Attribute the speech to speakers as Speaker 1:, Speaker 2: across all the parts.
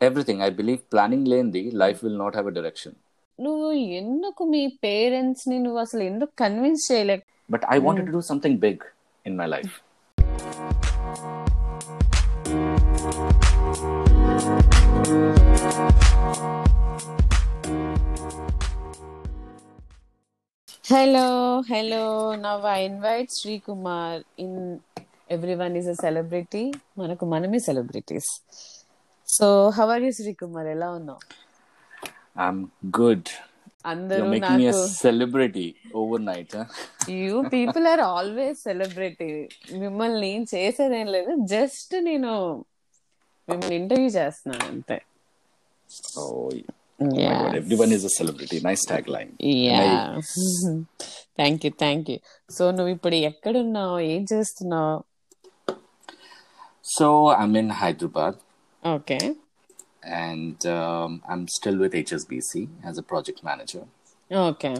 Speaker 1: Everything I believe planning లేనిది life will not have a direction
Speaker 2: నువ్వు ఎందుకు మీ పేరెంట్స్ని నువ్వు అసలు ఎందుకు కన్విన్స్ చేయలేక
Speaker 1: but I wanted to do something big in my life
Speaker 2: Hello, hello. Now I invite Sri Kumar in Everyone is a Celebrity. మనకు మనమే celebrities so how are you Sri Kumar ఎలా ఉన్నావు?
Speaker 1: ఐఎమ్ గుడ్
Speaker 2: అందరూ
Speaker 1: You're making me a
Speaker 2: నాకు
Speaker 1: celebrity overnight, huh?
Speaker 2: You people are always celebrity మిమ్మల్ని చేసేదేం లేదు. Just నేను మిమ్మల్ని ఇంటర్వ్యూ చేస్తున్నాను అంతే.
Speaker 1: My god, everyone is a celebrity. Nice tagline.
Speaker 2: Yeah thank you thank you so నువ్వు ఇప్పుడు ఎక్కడున్నావు? ఏం చేస్తున్నావు?
Speaker 1: So I'm in Hyderabad.
Speaker 2: Okay
Speaker 1: and um, I'm still with HSBC as a project manager.
Speaker 2: Okay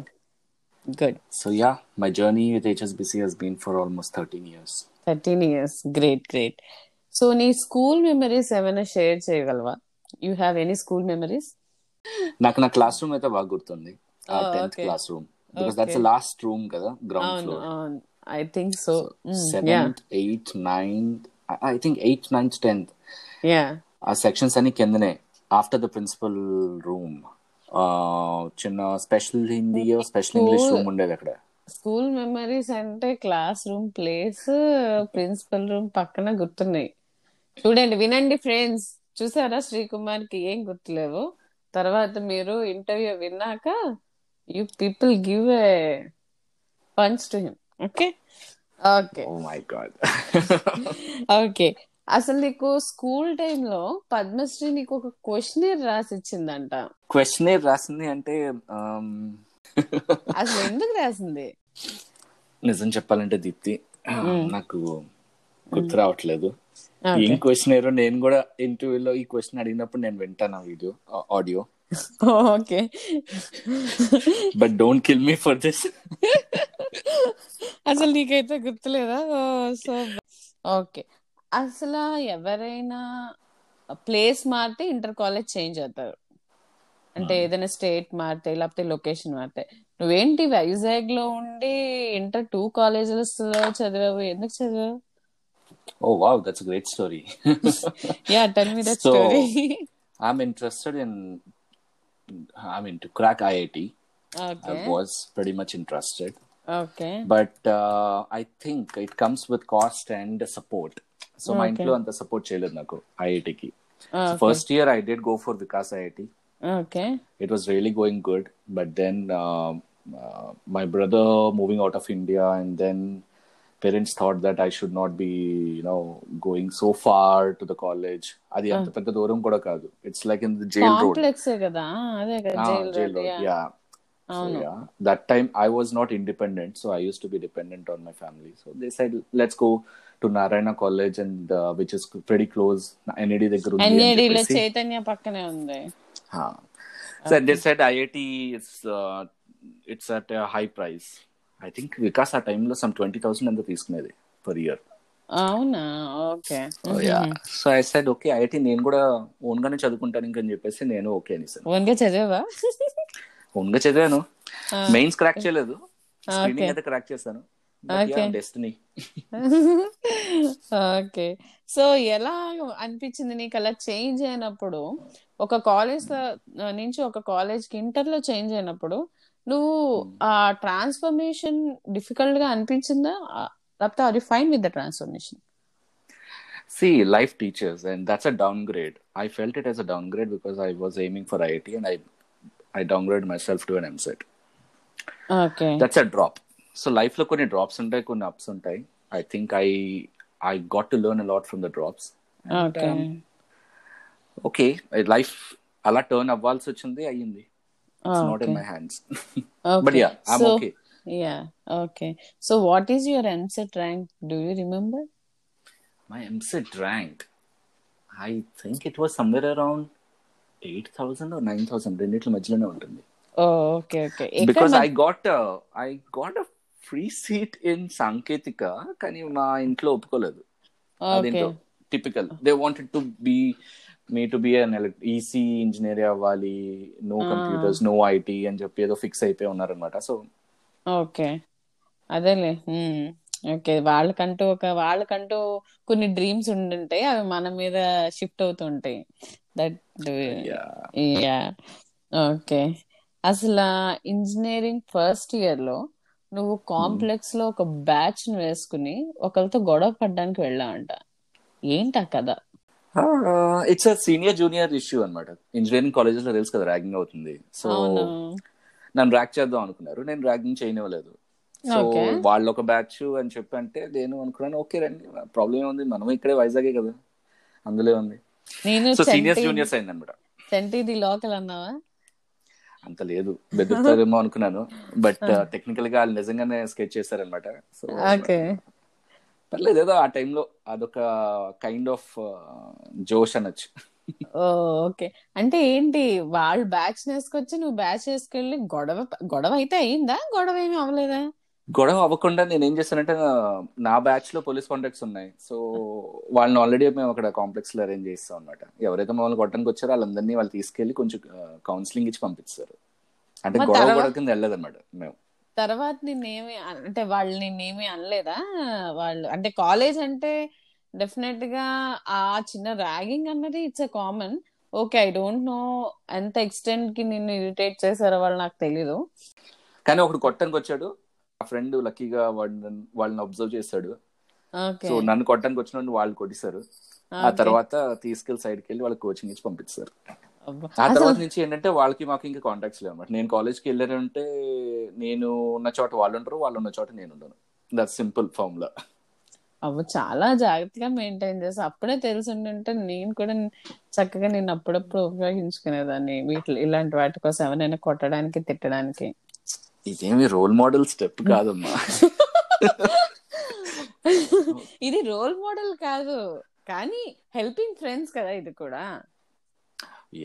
Speaker 2: good
Speaker 1: So yeah, my journey with HSBC has been for almost 13 years.
Speaker 2: Thirteen years great great so నీ school memories ఏమైనా share చేయగలవా? You have any school memories
Speaker 1: నాకు నా classroom అయితే బాగా గుర్తుంది.
Speaker 2: Oh,
Speaker 1: tenth
Speaker 2: okay.
Speaker 1: Classroom because
Speaker 2: Okay.
Speaker 1: That's last room కదా ground
Speaker 2: అవును
Speaker 1: ఫ్లోర్
Speaker 2: అవును. I think so yeah
Speaker 1: seventh eighth ninth I think eighth ninth tenth
Speaker 2: yeah
Speaker 1: ఆ sections అన్ని కిందనే ఆఫ్టర్ ద ప్రిన్సిపల్ రూమ్ చిన్న special Hindi special
Speaker 2: English.
Speaker 1: Room ఉండేది అక్కడ.
Speaker 2: School memories అంటే classroom place principal room పక్కన గుర్తున్నాయి. చూడండి వినండి ఫ్రెండ్స్ చూసారా శ్రీకుమార్కి ఏం గుర్తులేవు? తర్వాత మీరు ఇంటర్వ్యూ విన్నాక you people give a punch to him okay
Speaker 1: okay my god
Speaker 2: okay అసలు నీకు స్కూల్ టైంలో పద్మశ్రీ నీకు ఒక క్వశ్చనర్ రాసి ఇచ్చిందంట
Speaker 1: క్వశ్చన్ రాసింది అంటే
Speaker 2: అసలు ఎందుకు రాసింది?
Speaker 1: నిజం చెప్పాలంటే దీప్తి నాకు గుర్తు రావట్లేదు. ఏం క్వశ్చన్ ఏరో నేను కూడా ఇంటర్వ్యూలో ఈ క్వశ్చన్ అడిగినప్పుడు నేను వింటాను video audio.
Speaker 2: Okay.
Speaker 1: But don't kill me for this
Speaker 2: అసలు నీకైతే గుర్తులేదా? So okay. అసలు ఎవరైనా ప్లేస్ మారితే ఇంటర్ కాలేజ్ చేంజ్ అవుతారు. అంటే ఏదైనా స్టేట్ మారితే లేకపోతే లొకేషన్ మారితే. నువ్వేంటి వైజాగ్లో ఉండి ఇంటర్ టూ కాలేజెస్లో చదివావు? ఎందుకు చదివావు?
Speaker 1: ఓ wow that's great
Speaker 2: story. Yeah tell me
Speaker 1: that
Speaker 2: story.
Speaker 1: I'm interested in I mean to crack IIT.
Speaker 2: Okay.
Speaker 1: I was pretty much interested.
Speaker 2: Okay.
Speaker 1: But uh, I think it comes with cost and So మా. ఇంట్లో అంత support చేయలేదు నాకు ఐఐటికి. First year I did go for Vikas IIT
Speaker 2: okay
Speaker 1: it was really going good but then um, uh, my brother moving out of india and then parents thought that i should not be you know going so far to the college అది అంత పెద్ద దూరం కూడా కాదు it's like in the jail
Speaker 2: road కదా jail
Speaker 1: yeah so
Speaker 2: అవును
Speaker 1: yeah that time i was not independent so i used to be dependent on my family so narayana college and uh, which is pretty close NAD దగ్గర ఉంది అని.
Speaker 2: చైతన్య పక్కనే ఉంది.
Speaker 1: Huh. So they said IIT is uh, it's at a high price. I think Vikas ఆ time లో some twenty thousand ఎంత తీసుకునేది per year
Speaker 2: అవునా? Okay
Speaker 1: so I said okay IIT నేను కూడా ఓన్ గానే చదువుకుంటాను ఇంకని చెప్పేసి నేను ఓకే అనేసాను
Speaker 2: ఓన్గా చదివావా?
Speaker 1: ఓన్గా చదివాను మెయిన్స్ క్రాక్ చేయలేదు. స్క్రీనింగ్ అయితే క్రాక్ చేశాను. డెస్టినీ.
Speaker 2: ఓకే. సో ఎలా అనిపించింది నీకు అలా చేంజ్ అయినప్పుడు? ఒక కాలేజ్ నుంచి ఒక కాలేజ్కి ఇంటర్లో చేంజ్ అయినప్పుడు నువ్వు ఆ ట్రాన్స్ఫర్మేషన్ డిఫికల్ట్గా అనిపించిందా లేకపోతే are you fine with the transformation?
Speaker 1: See, life teachers, and that's a downgrade. I felt it as a downgrade because I was aiming for IIT and I I downgraded myself to an MSET. Okay that's a drop so లైఫ్లో కొన్ని drops ఉంటాయి కొన్ని ups ఉంటాయి. I think I I got to learn a lot from the
Speaker 2: drops
Speaker 1: okay life అలా turn అవ్వాల్సి వచ్చింది అయ్యింది. It's not in my hands but yeah I'm
Speaker 2: so
Speaker 1: okay
Speaker 2: yeah okay so what is your EAMCET rank do you remember
Speaker 1: my EAMCET rank I think it was somewhere around eight thousand nine thousand రెండిట్ల మధ్యలోనే ఉంటుంది.
Speaker 2: Okay okay
Speaker 1: because I got I got a free seat in Sanketika కానీ మా ఇంట్లో ఒప్పుకోలేదు. అదేంటో typical. They wanted to be me to be an EC engineer అవ్వాలి. No. Computers no IT అని చెప్పి ఏదో ఫిక్స్ అయిపోయి ఉన్నారనమాట సో
Speaker 2: ఓకే. అదేలే. ఓకే. వాళ్ళకంటూ ఒక వాళ్ళకంటూ కొన్ని డ్రీమ్స్ ఉండుంటాయి. అవి మన మీద షిఫ్ట్ అవుతుంటాయి. That okay. అసలు ఇంజనీరింగ్ ఫస్ట్ ఇయర్లో నువ్వు కాంప్లెక్స్లో ఒక బ్యాచ్ను వేసుకుని ఒకరితో గొడవ పడ్డానికి వెళ్ళావంట. ఏంటి ఆ కథ
Speaker 1: it's a senior junior issue అనమాట ఇంజనీరింగ్ కాలేజెస్లో తెలుసు కదా ర్యాగింగ్ అవుతుంది. సో నన్ను ర్యాక్ చేద్దాం అనుకున్నారు. నేను ర్యాగింగ్ చేయనివ్వలేదు. సో వాళ్ళు ఒక బ్యాచ్ అని చెప్పి అంటే నేను అనుకున్నాను ఓకే రండి ప్రాబ్లం ఏముంది? మనం ఇక్కడే వైజాగే కదా. అందులో ఉంది.
Speaker 2: నేను
Speaker 1: సో సీనియర్స్
Speaker 2: సెంటి
Speaker 1: జూనియర్స్ అయిందనమాట
Speaker 2: సెంటిది లోకల్ అన్నావా?
Speaker 1: అంత లేదు. బెదురుతారేమో అనుకున్నాను. బట్ టెక్నికల్గా వాళ్ళు నిజంగానే స్కెచ్ చేశారనమాట సో
Speaker 2: ఓకే.
Speaker 1: పర్లేదు ఏదో ఆ టైంలో అదొక కైండ్ ఆఫ్ జోష్ అనొచ్చు.
Speaker 2: ఓకే. అంటే ఏంటి వాళ్ళు బ్యాచ్ వేసుకొచ్చి నువ్వు బ్యాచ్ వేసుకెళ్ళి గొడవ గొడవ అయితే అయిందా? గొడవ ఏమీ అవ్వలేదా?
Speaker 1: గొడవ అవ్వకుండా నేను ఏం చేశానంటే నా- బ్యాచ్లో పోలీస్ కాంటాక్ట్స్ ఉన్నాయి. సో వాళ్ళని ఆల్రెడీ మేము అక్కడ కాంప్లెక్స్లో అరేంజ్ చేస్తాం అనమాట ఎవరైతే మమ్మల్ని కొట్టడానికి వచ్చారో వాళ్ళందరినీ వాళ్ళు తీసుకెళ్ళి కొంచెం కౌన్సిలింగ్ ఇచ్చి పంపిస్తారు. అంటే గొడవ గొడవ కింద వెళ్ళదన్నమాట మేము.
Speaker 2: తర్వాత నిన్నేమి అన్- అంటే వాళ్ళు నిన్నేమి అనలేదా? వాళ్ళు అంటే కాలేజ్ అంటే డెఫినెట్గా ఆ చిన్న ర్యాగింగ్ అన్నది it's a common okay I don't know ఎంత ఎక్స్టెంట్కి నిన్ను ఇరిటేట్ చేశారో వాళ్ళు నాకు తెలీదు.
Speaker 1: కానీ ఒకడు కొట్టడానికి వచ్చాడు ఫ్రెండ్ లక్కీగా వాళ్ళని అబ్జర్వ్ చేశాడు సో నన్ను కొట్టడానికి వచ్చిన వాళ్ళు కొట్టేశారు. ఆ తర్వాత తీసుకెళ్ళి సైడ్కి వెళ్ళి వాళ్ళకి కోచింగ్ ఇచ్చి పంపించారు ఆ తర్వాత నుంచి ఏంటంటే వాళ్ళకి మాకు ఇంకా కాంటాక్ట్స్ లేవు అనమాట నేను కాలేజ్కి వెళ్ళారంటే నేను ఉన్న చోట వాళ్ళు ఉంటారు వాళ్ళు ఉన్న చోట నేను ఉండను. దట్ సింపుల్ ఫార్ములా
Speaker 2: అవ్వ చాలా జాగ్రత్తగా మెయింటైన్ చేస్తా. అప్పుడే తెలిసి ఉంటే నేను కూడా చక్కగా నేను అప్పుడప్పుడు ఉపయోగించుకునేదాన్ని. వీటి ఇలాంటి వాటి కోసం ఎవరైనా కొట్టడానికి తిట్టడానికి.
Speaker 1: ఇదేమి రోల్ మోడల్ స్టెప్ కాదమ్మా.
Speaker 2: ఇది రోల్ మోడల్ కాదు. కానీ హెల్పింగ్ ఫ్రెండ్స్ కదా ఇది కూడా.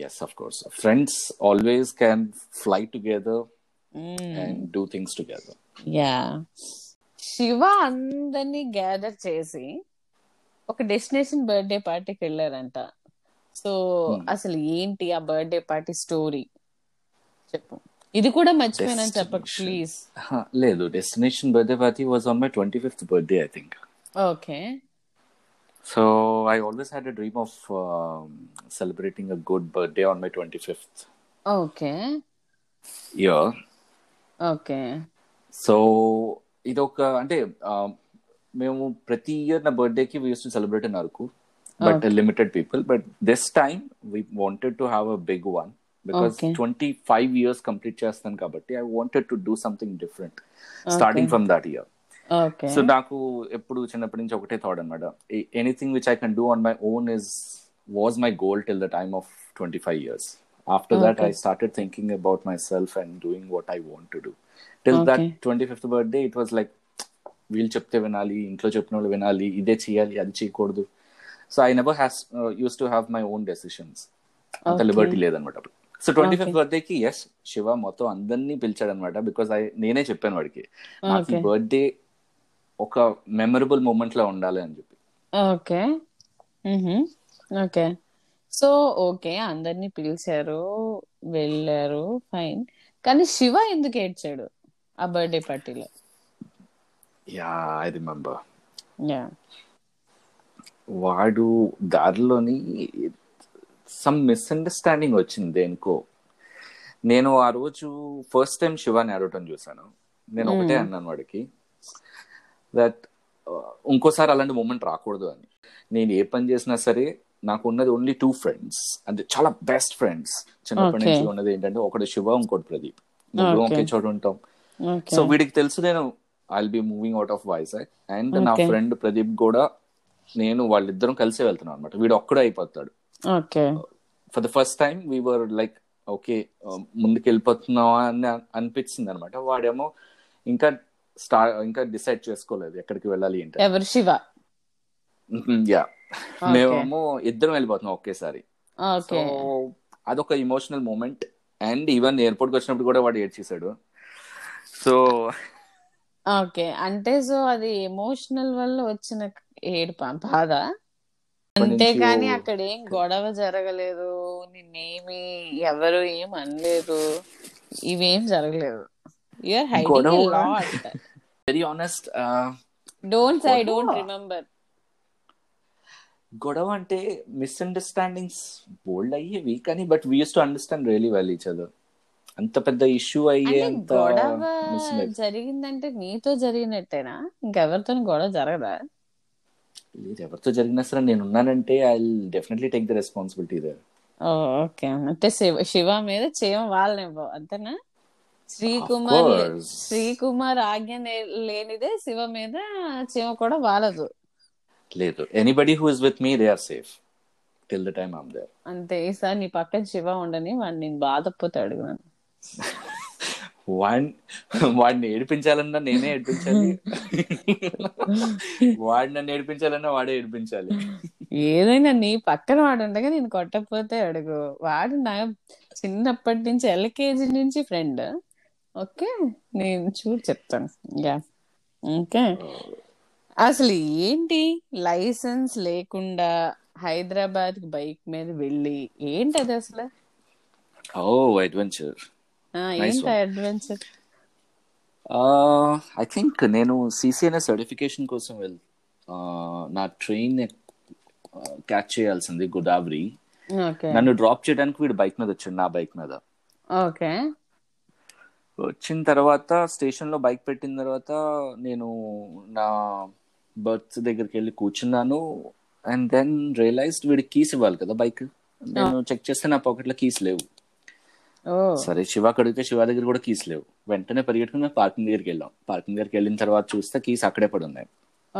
Speaker 1: Yes of course friends always can fly together and do things together
Speaker 2: yeah Shiva అందరినీ గ్యాదర్ చేసి ఒక డెస్టినేషన్ బర్త్డే పార్టీకి వెళ్ళారంట. So
Speaker 1: Hmm.
Speaker 2: అసలు ఏంటి ఆ బర్త్డే పార్టీ స్టోరీ చెప్పు. ఇది కూడా మర్చిపోయానని చెప్పకు
Speaker 1: Destination.
Speaker 2: ప్లీజ్
Speaker 1: లేదు. Destination birthday party was on my twenty fifth birthday I think
Speaker 2: okay
Speaker 1: so I always had a dream of celebrating a good birthday on my twenty fifth
Speaker 2: okay
Speaker 1: year
Speaker 2: okay
Speaker 1: so ఇది ఒక అంటే ఆ, మేము ప్రతి year నా బర్త్డేకి we use to celebrate in Araku but
Speaker 2: Okay.
Speaker 1: Limited people but this time we wanted to have a big one
Speaker 2: because.
Speaker 1: Twenty five years complete చేస్తాను కాబట్టి I wanted to do something different starting from that
Speaker 2: year
Speaker 1: so నాకు ఎప్పుడు చిన్నప్పటి నుంచి ఒకటే thought అనమాట anything which I can do on my own is was my goal till the time of twenty five
Speaker 2: years
Speaker 1: after that. I started thinking about myself and doing what I want to do till
Speaker 2: that.
Speaker 1: Twenty fifth birthday it was like వీళ్ళు చెప్తే వినాలి ఇంట్లో చెప్పిన వాళ్ళు వినాలి ఇదే చేయాలి అది చేయకూడదు. So I never has use to have my own decisions అంత. లిబర్టీ లేదనమాట సో ట్వంటీ ఫిఫ్త్. బర్త్డేకి ఎస్ శివ మొత్తం అందరినీ పిలిచాడు అనమాట బికాస్ ఐ నేనే చెప్పాను వాడికి నాకు ఈ
Speaker 2: Okay.
Speaker 1: బర్త్డే ఒక మెమరబుల్ మూమెంట్లో ఉండాలి అని చెప్పి.
Speaker 2: ఓకే ఓకే సో ఓకే అందరినీ పిలిచారు వెళ్ళారు ఫైన్ కానీ శివ ఎందుకు ఏడ్చాడు ఆ బర్త్డే పార్టీలో
Speaker 1: యా ఐ రిమెంబర్
Speaker 2: యా
Speaker 1: వాడు దారిలోని సమ్ మిస్అండర్స్టాండింగ్ వచ్చింది దేనికో. నేను ఆ రోజు ఫస్ట్ టైం శివాని అడగటం చూసాను నేను ఒకటే
Speaker 2: Hmm.
Speaker 1: అన్నాను వాడికి. దట్ ఇంకోసారి అలాంటి మూమెంట్ రాకూడదు అని. నేను ఏ పని చేసినా సరే నాకు ఉన్నది ఓన్లీ టూ ఫ్రెండ్స్ అంటే చాలా బెస్ట్ ఫ్రెండ్స్ చిన్నప్పటి. నుంచి ఉన్నది ఏంటంటే ఒకటి శివ ఇంకోటి ప్రదీప్. ముగ్గురు. ఒకే చోట ఉంటాం సో వీడికి తెలుసు నేను I'll be moving out of Vizag and నా. ఫ్రెండ్ ప్రదీప్ కూడా నేను వాళ్ళిద్దరం కలిసే వెళ్తున్నాం అనమాట వీడు ఒక్కడే అయిపోతాడు.
Speaker 2: Okay
Speaker 1: for the first time we were like okay ముందుకు వెళ్ళిపోతున్నావా అని అనిపించింది అనమాట వాడేమో ఇంకా స్టా ఇంకా డిసైడ్ చేసుకోలేదు ఎక్కడికి వెళ్ళాలి ఏంటి
Speaker 2: ఎవరు? శివ.
Speaker 1: యా. మేమేమో ఇద్దరం వెళ్ళిపోతున్నాం ఒకేసారి. సో అదొక ఇమోషనల్ మూమెంట్ అండ్ ఈవెన్ ఎయిర్పోర్ట్కి వచ్చినప్పుడు కూడా వాడు ఏడ్చేసాడు సో
Speaker 2: ఓకే అంటే సో అది ఎమోషనల్ వల్ల వచ్చిన ఏడుపా? బాధ? అంతేకాని అక్కడ ఏం గొడవ జరగలేదు. నిన్నేమి ఎవరు ఏం అనలేదు. ఇవేం జరగలేదు.
Speaker 1: You're
Speaker 2: hiding
Speaker 1: lot very
Speaker 2: honest don't
Speaker 1: I?
Speaker 2: Don't remember
Speaker 1: గొడవ అంటే మిస్అండర్స్టాండింగ్స్ బోల్డ్ అయ్యేవి కానీ but we use to understand really well each other అంత పెద్ద ఇష్యూ అయ్యే
Speaker 2: గొడవ జరిగిందంటే నీతో జరిగినట్టేనా? ఇంకెవరితో గొడవ జరగదా?
Speaker 1: లేదు ఎవరితో జరిగినా సరే నేను ఉన్నానంటే I definitely take the responsibility there
Speaker 2: okay. అంటే శివ మీద చేయం వాళ్ళనివ్వవు అంతేనా? శ్రీకుమార్. శ్రీకుమార్ ఆజ్ఞ లేనిదే శివ మీద చీమ కూడా వాలదు
Speaker 1: లేదు. Anybody who is with me they are safe till the time I'm there
Speaker 2: అంతే. ఈసారి నీ పక్కన శివ ఉండని వాడు నేను బాధపోతే అడుగునాను
Speaker 1: వాడిని వాడిని ఏడిపించాలన్నా నేనే ఏడిపించాలి. వాడిని నన్ను ఏడిపించాలన్నా వాడే ఏడిపించాలి.
Speaker 2: ఏదైనా నీ పక్కన వాడు ఉండగా నేను కొట్టకపోతే అడుగు. వాడు నా చిన్నప్పటి నుంచి ఎల్కేజీ నుంచి ఫ్రెండ్. ఓకే? నేను చూడు చెప్తాను. యా. ఓకే? అసలు ఏంటి? లైసెన్స్ లేకుండా హైదరాబాద్కి బైక్ మీద వెళ్ళి ఏంటి అది అసలు?
Speaker 1: ఓ అడ్వెంచర్.
Speaker 2: ఏంటి
Speaker 1: one.
Speaker 2: అడ్వెంచర్
Speaker 1: ఐ థింక్ నేను సిసిఎన్ఎస్ సర్టిఫికేషన్ కోసం వెళ్ నా ట్రైన్ క్యాచ్ చేయాల్సింది గోదావరి. నన్ను డ్రాప్ చేయడానికి వీడు బైక్ మీద వచ్చాడు నా బైక్ మీద.
Speaker 2: ఓకే.
Speaker 1: వచ్చిన తర్వాత స్టేషన్లో బైక్ పెట్టిన తర్వాత నేను నా బర్త్ దగ్గరికి వెళ్ళి కూర్చున్నాను. అండ్ దెన్ రియలైజ్డ్ వీడికి కీస్ ఇవ్వాలి కదా బైక్ నేను చెక్ చేస్తే నా పాకెట్లో కీస్ లేవు. సరే శివ అడిగితే శివ దగ్గర కూడా కీస్ లేవు. వెంటనే పరిగెట్టుకుని పార్కింగ్ దగ్గరికి వెళ్ళాం. పార్కింగ్ దగ్గరికి వెళ్ళిన తర్వాత చూస్తే కీస్ అక్కడే పడి ఉన్నాయి.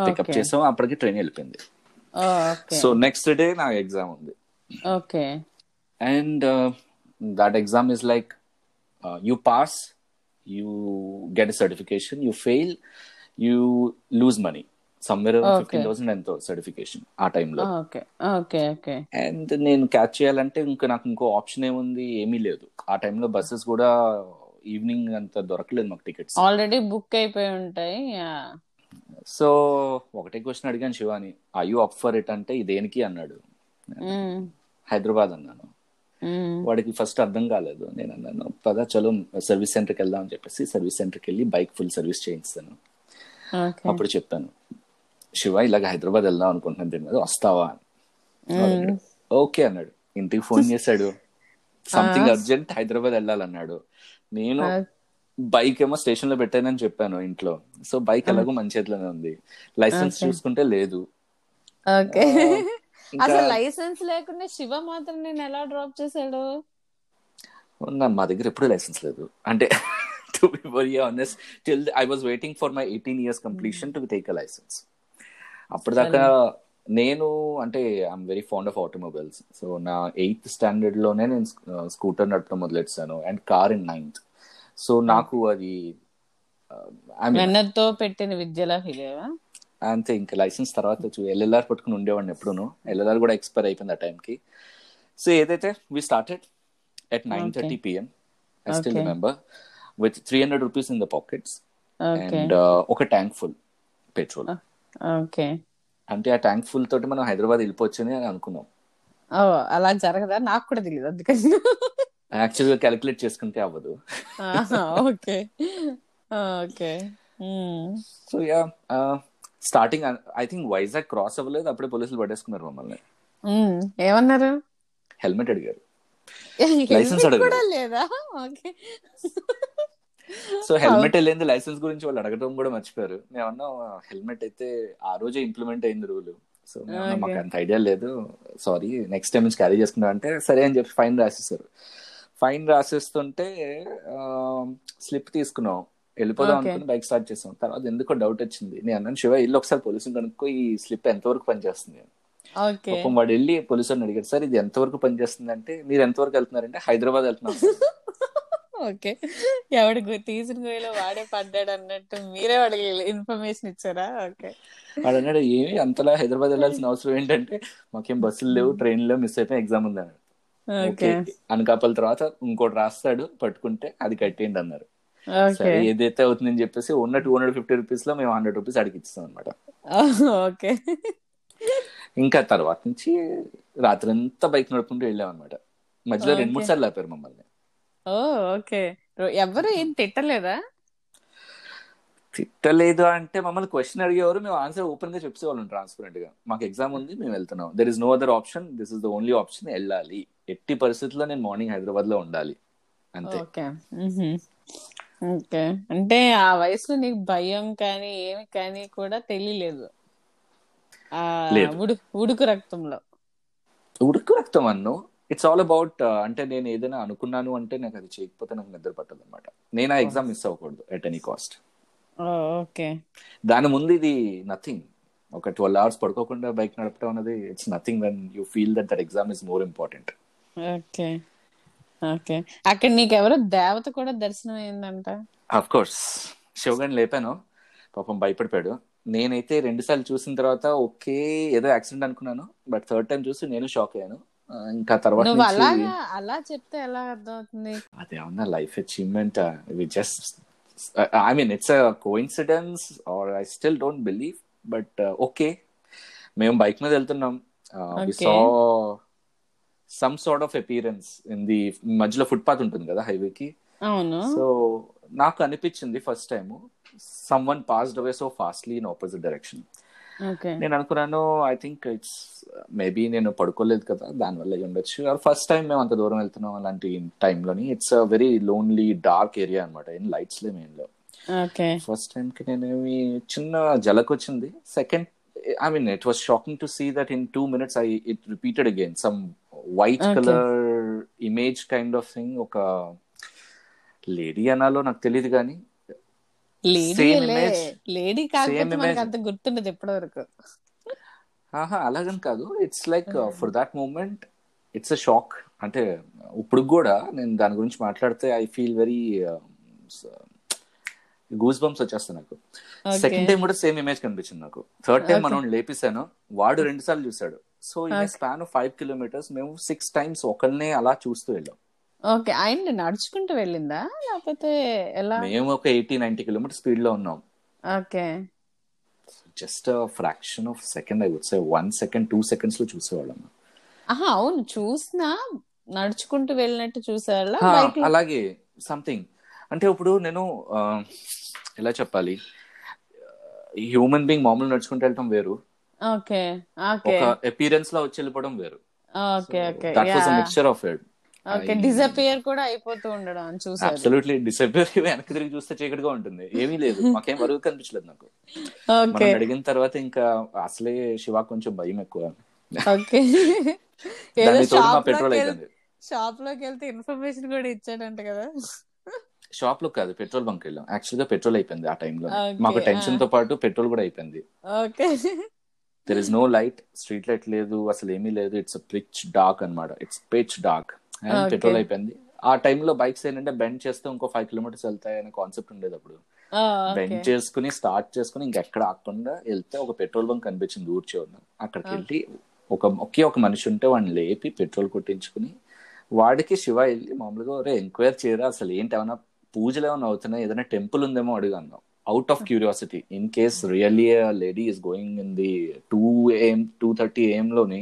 Speaker 1: పికప్ చేసాం అప్పటికి ట్రైన్ వెళ్ళిపోయింది. సో నెక్స్ట్ డే నా ఎగ్జామ్ ఉంది. Okay. And that exam is like you pass you get a certification you fail you lose money
Speaker 2: somewhere.
Speaker 1: Fifteen thousand ఎంతో సర్టిఫికేషన్ ఆ టైంలో
Speaker 2: ఓకే. Okay okay.
Speaker 1: అండ్ నేను catch చేయాలంటే ఇంకా నాకు ఇంకో ఆప్షన్ ఏముంది ఏమీ లేదు. ఆ టైంలో బస్సెస్ కూడా ఈవినింగ్ అంత దొరకలేదు మాకు టికెట్స్
Speaker 2: ఆల్రెడీ బుక్ అయిపోయి ఉంటాయి
Speaker 1: సో ఒకటే క్వశ్చన్ అడిగాను Shivani. I you up for it అంటే ఇదేనికి అన్నాడు. హైదరాబాద్ అన్నాను. వాడికి ఫస్ట్ అర్థం కాలేదు. నేను అన్నాను పదా చలో సర్వీస్ సెంటర్కి వెళ్దాం అని చెప్పేసి సర్వీస్ సెంటర్కి వెళ్ళి బైక్ ఫుల్ సర్వీస్ చేయిస్తాను
Speaker 2: ఓకే.
Speaker 1: అప్పుడు చెప్పాను. శివ ఇలాగ హైదరాబాద్ వెళ్దాం అనుకుంటున్నాను దీని మీద వస్తావా అని. ఓకే అన్నాడు. ఇంటికి ఫోన్ చేశాడు. సంథింగ్ అర్జెంట్ హైదరాబాద్ వెళ్ళాలన్నాడు. నేను బైక్ ఏమో స్టేషన్లో పెట్టానని చెప్పాను ఇంట్లో. సో బైక్ ఎలాగో మన చేతిలోనే ఉంది. లైసెన్స్. చూసుకుంటే లేదు.
Speaker 2: ఓకే.
Speaker 1: ఇంకా
Speaker 2: అసలు లైసెన్స్ లేకుండా శివ మాత్రం నేను ఎలా డ్రాప్ చేశాడు?
Speaker 1: మా దగ్గర ఎప్పుడు లైసెన్స్ లేదు. అంటే to be very honest till I was waiting for my eighteen years completion to take a licence అప్పటిదాకా నేను అంటే I'm very fond of automobiles so నా ఎయిత్ స్టాండర్డ్లోనే నేను స్కూటర్ నడపడం మొదలెట్టాను. And car in ninth so నాకు అది మీన్
Speaker 2: వెన్నతో పెట్టిన విద్యలా ఫీల్
Speaker 1: అంతే ఇంకా లైసెన్స్ తర్వాత ఎల్ఎల్ఆర్ పట్టుకుని ఉండేవాడిని ఎప్పుడూను. ఎల్ఎల్ఆర్ కూడా ఎక్స్పైర్ అయిపోయింది ఆ టైంకి సో ఏదైతే we started at nine thirty PM
Speaker 2: I
Speaker 1: still. Remember with three hundred rupees in the
Speaker 2: pockets
Speaker 1: and ఒక ట్యాంక్ ఫుల్ పెట్రోల్
Speaker 2: ఓకే.
Speaker 1: అంటే ఆ ట్యాంక్ ఫుల్ తోటి మనం హైదరాబాద్ వెళ్ళిపోవచ్చని అని అనుకున్నాం.
Speaker 2: అలా జరగదా? నాకు కూడా తెలియదు అందుకని.
Speaker 1: యాక్చువల్గా క్యాలిక్యులేట్ చేసుకుంటే అవ్వదు.
Speaker 2: Okay. Okay.
Speaker 1: So yeah starting I think Vizag cross అవ్వలేదు అప్పుడే పోలీసులు పట్టేసుకున్నారు మమ్మల్ని.
Speaker 2: ఏమన్నారు?
Speaker 1: హెల్మెట్ అడిగారు. License అడగలేదు. సో హెల్మెట్ వెళ్ళింది లైసెన్స్ గురించి వాళ్ళు అడగడం కూడా మర్చిపోయారు. మేమన్నా హెల్మెట్ అయితే ఆ రోజే ఇంప్లిమెంట్ అయింది రూల్. సో మాకు. అంత ఐడియా లేదు. సారీ నెక్స్ట్ టైం నుంచి క్యారీ చేసుకుంటాం అంటే సరే అని చెప్పి ఫైన్ రాసేసారు. ఫైన్ రాసేస్తుంటే స్లిప్ తీసుకున్నాం. వెళ్ళిపోదాం. అనుకుని బైక్ స్టార్ట్ చేసాం. తర్వాత ఎందుకో డౌట్ వచ్చింది. నేను అన్నాను శివ ఇల్లు ఒకసారి పోలీసుని కనుక్కో ఈ స్లిప్ ఎంతవరకు పనిచేస్తుంది? పాపం వాడు వెళ్ళి పోలీసుని అడిగాడు సార్ ఇది ఎంతవరకు పనిచేస్తుంది? అంటే మీరు ఎంతవరకు వెళ్తున్నారంటే హైదరాబాద్ వెళ్తున్నాం
Speaker 2: ఓకే. ఎవడి తీసిన గోయిలో వాడే పడ్డాడు అన్నట్టు మీరే వాడికి ఇన్ఫర్మేషన్ ఇచ్చారా? ఓకే.
Speaker 1: వాడు అన్నాడు ఏమి అంతలా హైదరాబాద్ వెళ్ళాల్సిన అవసరం ఏంటంటే మాకేం బస్సులు లేవు ట్రైన్లో మిస్ అయిపోయి ఎగ్జామ్ ఉంది అన్నాడు. అనకాపల తర్వాత ఇంకోటి రాస్తాడు పట్టుకుంటే అది కట్టేయండి అన్నారు. సరే ఏదైతే అవుతుందని చెప్పేసి ఉన్న టూ హండ్రెడ్ ఫిఫ్టీ రూపీస్లో మేము హండ్రెడ్ రూపీస్ అడిగి ఇస్తాం అనమాట
Speaker 2: ఓకే.
Speaker 1: ఇంకా తర్వాత నుంచి రాత్రి అంతా బైక్ నడుపుకుంటూ వెళ్ళాం అనమాట మధ్యలో రెండు మూడు సార్లు ఆపారు మమ్మల్ని.
Speaker 2: Oh okay. ఎవరు ఏం తిట్టలేదా?
Speaker 1: తిట్టలేదు అంటే మమ్మల్ని క్వశ్చన్ అడిగేవారు మేము ఆన్సర్ ఓపెన్గా చెప్పేవాళ్ళం ట్రాన్స్పరెంట్గా మాకు ఎగ్జామ్ ఉంది మేము వెళ్తున్నాం. There is no other option this is the only option వెళ్ళాలి. ఎట్టి పరిస్థితుల్లో నేను మార్నింగ్ హైదరాబాద్లో ఉండాలి. అంతే.
Speaker 2: ఓకే. అంటే ఆ వయసులో నీకు భయం కానీ ఏమి కానీ కూడా తెలియలేదు. ఉడుకు రక్తంలో.
Speaker 1: ఉడుకు రక్తం అన్ను. ఇట్స్ ఆల్ అబౌట్ అంటే నేను ఏదైనా అనుకున్నాను అంటే నాకు అది చేయకపోతే నాకు నిద్ర పట్టదు అనమాట నేను ఆ ఎగ్జామ్ మిస్ అవ్వకూడదు ఎట్ ఎనీ కాస్ట్
Speaker 2: ఓకే
Speaker 1: దాని ముందు ఇది నథింగ్ ఒక ట్వెల్వ్ అవర్స్ పడుకోకుండా బైక్ నడపడం అనేది it's nothing when you feel that that exam is more important
Speaker 2: okay okay అక్కడ నీకు ఎవరో దేవత కూడా దర్శనం అయిందంట.
Speaker 1: అఫ్ కోర్స్ శివగణ్ లేపాను. పాపం భయపడిపోయాడు. నేనైతే రెండు సార్లు చూసిన తర్వాత ఓకే ఏదో యాక్సిడెంట్ అనుకున్నాను. బట్ థర్డ్ టైం చూసి నేను షాక్ అయ్యాను. ఇంకా తర్వాత
Speaker 2: నువ్వు
Speaker 1: నుంచి
Speaker 2: అలాగా అలా చెప్తే ఎలా అర్థమవుతుంది?
Speaker 1: అదేమన్నా life achievement? We just I mean it's a coincidence or I still don't believe but okay మేము బైక్ మీద వెళ్తున్నాం. Saw some sort of appearance in the మధ్యలో ఫుట్పాత్ ఉంటుంది కదా హైవేకి
Speaker 2: అవును.
Speaker 1: సో నాకు అనిపించింది first time someone passed away so fastly in opposite
Speaker 2: direction
Speaker 1: నేను అనుకున్నాను ఐ థింక్ ఇట్స్ మేబీ నేను పడుకోలేదు కదా దానివల్ల అయి ఉండొచ్చు. ఫస్ట్ టైం మేము అంత దూరం వెళ్తున్నాం అలాంటి టైంలోని. It's a very lonely dark area అనమాట ఏం లైట్స్ లేవు ఏం లేవు
Speaker 2: ఓకే.
Speaker 1: ఫస్ట్ టైం కి నేనేమి చిన్న జలక్ వచ్చింది. Second I mean it was shocking to see that in two minutes I it repeated again some
Speaker 2: white
Speaker 1: colour image kind of thing ఒక లేడీ అనాలో నాకు తెలియదు కానీ
Speaker 2: లేడీ కాకపోతే మనకి అంత గుర్తుండదు ఇప్పటి వరకు
Speaker 1: ఆహా అలాగని కాదు. It's like for that moment it's a shock అంటే ఇప్పుడు కూడా నేను దాని గురించి మాట్లాడితే I feel very goose bumps వచ్చేస్తాయి నాకు. సెకండ్ టైం కూడా సేమ్ ఇమేజ్ కనిపించింది నాకు. థర్డ్ టైం మనం లేపేశాను. వాడు రెండు సార్లు చూసాడు so in
Speaker 2: okay
Speaker 1: span of five kilometres మేము సిక్స్ టైమ్స్ ఒకరినే అలా చూస్తూ వెళ్ళాం.
Speaker 2: ఓకే ఆయన నడుచుకుంటూ వెళ్ళిందా? లేకపోతే ఎలా?
Speaker 1: మేము ఒక ఎయిటీ నైన్టీ కిలోమీటర్ స్పీడ్లో ఉన్నాం. Okay. Just fraction of second I would say one second two సెకండ్స్లో చూసేవాళ్ళం.
Speaker 2: ఆహా అవును చూసినా నడుచుకుంటూ వెళ్ళినట్టు లో
Speaker 1: అలాగే సంథింగ్. అంటే ఇప్పుడు నేను ఎలా చెప్పాలి? హ్యూమన్ బీయింగ్ మామూలు నడుచుకుంటూ వెళ్ళటం వేరు.
Speaker 2: Okay okay.
Speaker 1: ఒక అపీరెన్స్లో వచ్చి వెళ్ళిపోవడం వేరు.
Speaker 2: Okay
Speaker 1: okay that was mixture of
Speaker 2: it
Speaker 1: okay
Speaker 2: disappear కూడా అయిపోతూ ఉండడం చూసారు
Speaker 1: అబ్సల్యూట్లీ డిసపియర్ వెనక్కి తిరిగి చూస్తే చీకటిగా ఉంటుంది. ఏమీ లేదు. మాకేం వరకు కనిపించలేదు నాకు.
Speaker 2: ఓకే.
Speaker 1: మనం అడిగిన తర్వాత ఇంకా అసలే శివ కొంచెం భయం ఎక్కువ.
Speaker 2: ఓకే.
Speaker 1: పెట్రోల్ అయిపోయింది.
Speaker 2: షాప్లోకి వెళ్తే ఇన్ఫర్మేషన్ కూడా ఇచ్చాడంట కదా.
Speaker 1: షాప్లో కాదు పెట్రోల్ బంక్ వెళ్ళాం. యాక్చువల్గా పెట్రోల్ అయిపోయింది ఆ టైంలో మాకు టెన్షన్తో పాటు పెట్రోల్ కూడా అయిపోయింది.
Speaker 2: Okay.
Speaker 1: There is no light street light లేదు అసలు ఏమీ లేదు. ఇట్స్ పిచ్ డార్క్ అన్నమాట. It's pitch dark
Speaker 2: and
Speaker 1: petrol అయిపోయింది. ఆ టైంలో బైక్స్ ఏంటంటే బెండ్ చేస్తే ఇంకో ఫైవ్ కిలోమీటర్స్ వెళ్తాయి అనే కాన్సెప్ట్ ఉండేది అప్పుడు. బెండ్ చేసుకుని స్టార్ట్ చేసుకుని ఇంకెక్కడ ఆగకుండా వెళ్తే ఒక పెట్రోల్ బంక్ కనిపించింది ఊరు చివరన అక్కడికి వెళ్ళి ఒక ఒకే ఒక మనిషి ఉంటే వాడిని లేపి పెట్రోల్ కొట్టించుకుని వాడికి శివ వెళ్ళి మామూలుగా ఒరే ఎంక్వైరీ చేయరా అసలు? ఏంటి ఏమైనా పూజలు ఏమైనా అవుతున్నాయి? ఏదైనా టెంపుల్ ఉందేమో అడిగి అన్నాం. Out of curiosity in case really lady is going in the two AM two thirty AM లోని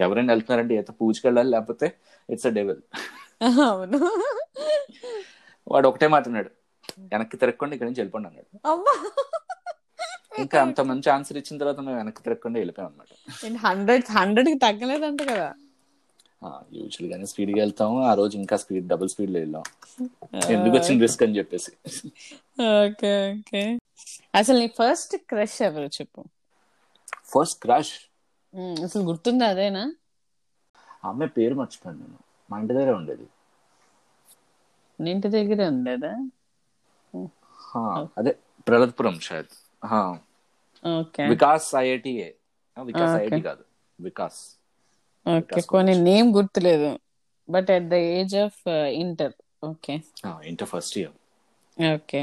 Speaker 1: ఎవరైనా వెళ్తున్నారంటే ఏదో పూజకి వెళ్ళాలి లేకపోతే ఇట్స్ అ డెవల్
Speaker 2: అవును.
Speaker 1: వాడు ఒకటే మాట్లాడాడు వెనక్కి తిరగకుండా ఇక్కడి నుంచి వెళ్ళిపోండి అన్నాడు. ఇంకా అంత మంచి ఆన్సర్ ఇచ్చిన తర్వాత మేము వెనక్కి తిరగకుండా వెళ్ళిపోయాం అనమాట
Speaker 2: హండ్రెడ్ హండ్రెడ్కి తగ్గలేదంట కదా.
Speaker 1: యూజువల్ గానే స్పీడ్గా వెళ్తాము. ఆ రోజు ఇంకా స్పీడ్ డబుల్ స్పీడ్లో వెళ్ళాం. ఎందుకు వచ్చిన రిస్క్ అని చెప్పేసి.
Speaker 2: Okay okay. అసలు నీ ఫస్ట్ క్రష్ ఎవరు చెప్పు?
Speaker 1: ఫస్ట్ క్రాష్
Speaker 2: అసలు గుర్తుందా అదేనా?
Speaker 1: ఆ అమ్మాయి పేరు మర్చిపోయాను నేను. మా ఇంటి దగ్గర ఉండేది.
Speaker 2: ఇంటి దగ్గరే ఉండేదా?
Speaker 1: అదే ప్రగత్పురం షాయద్ వికాస్ ఐఐటిఏ వికాస్ ఐఐటి కాదు. వికాస్.
Speaker 2: ఓకే కొన్ని నేమ్ గుర్తులేదు. But at the age of inter okay.
Speaker 1: Inter first year
Speaker 2: okay.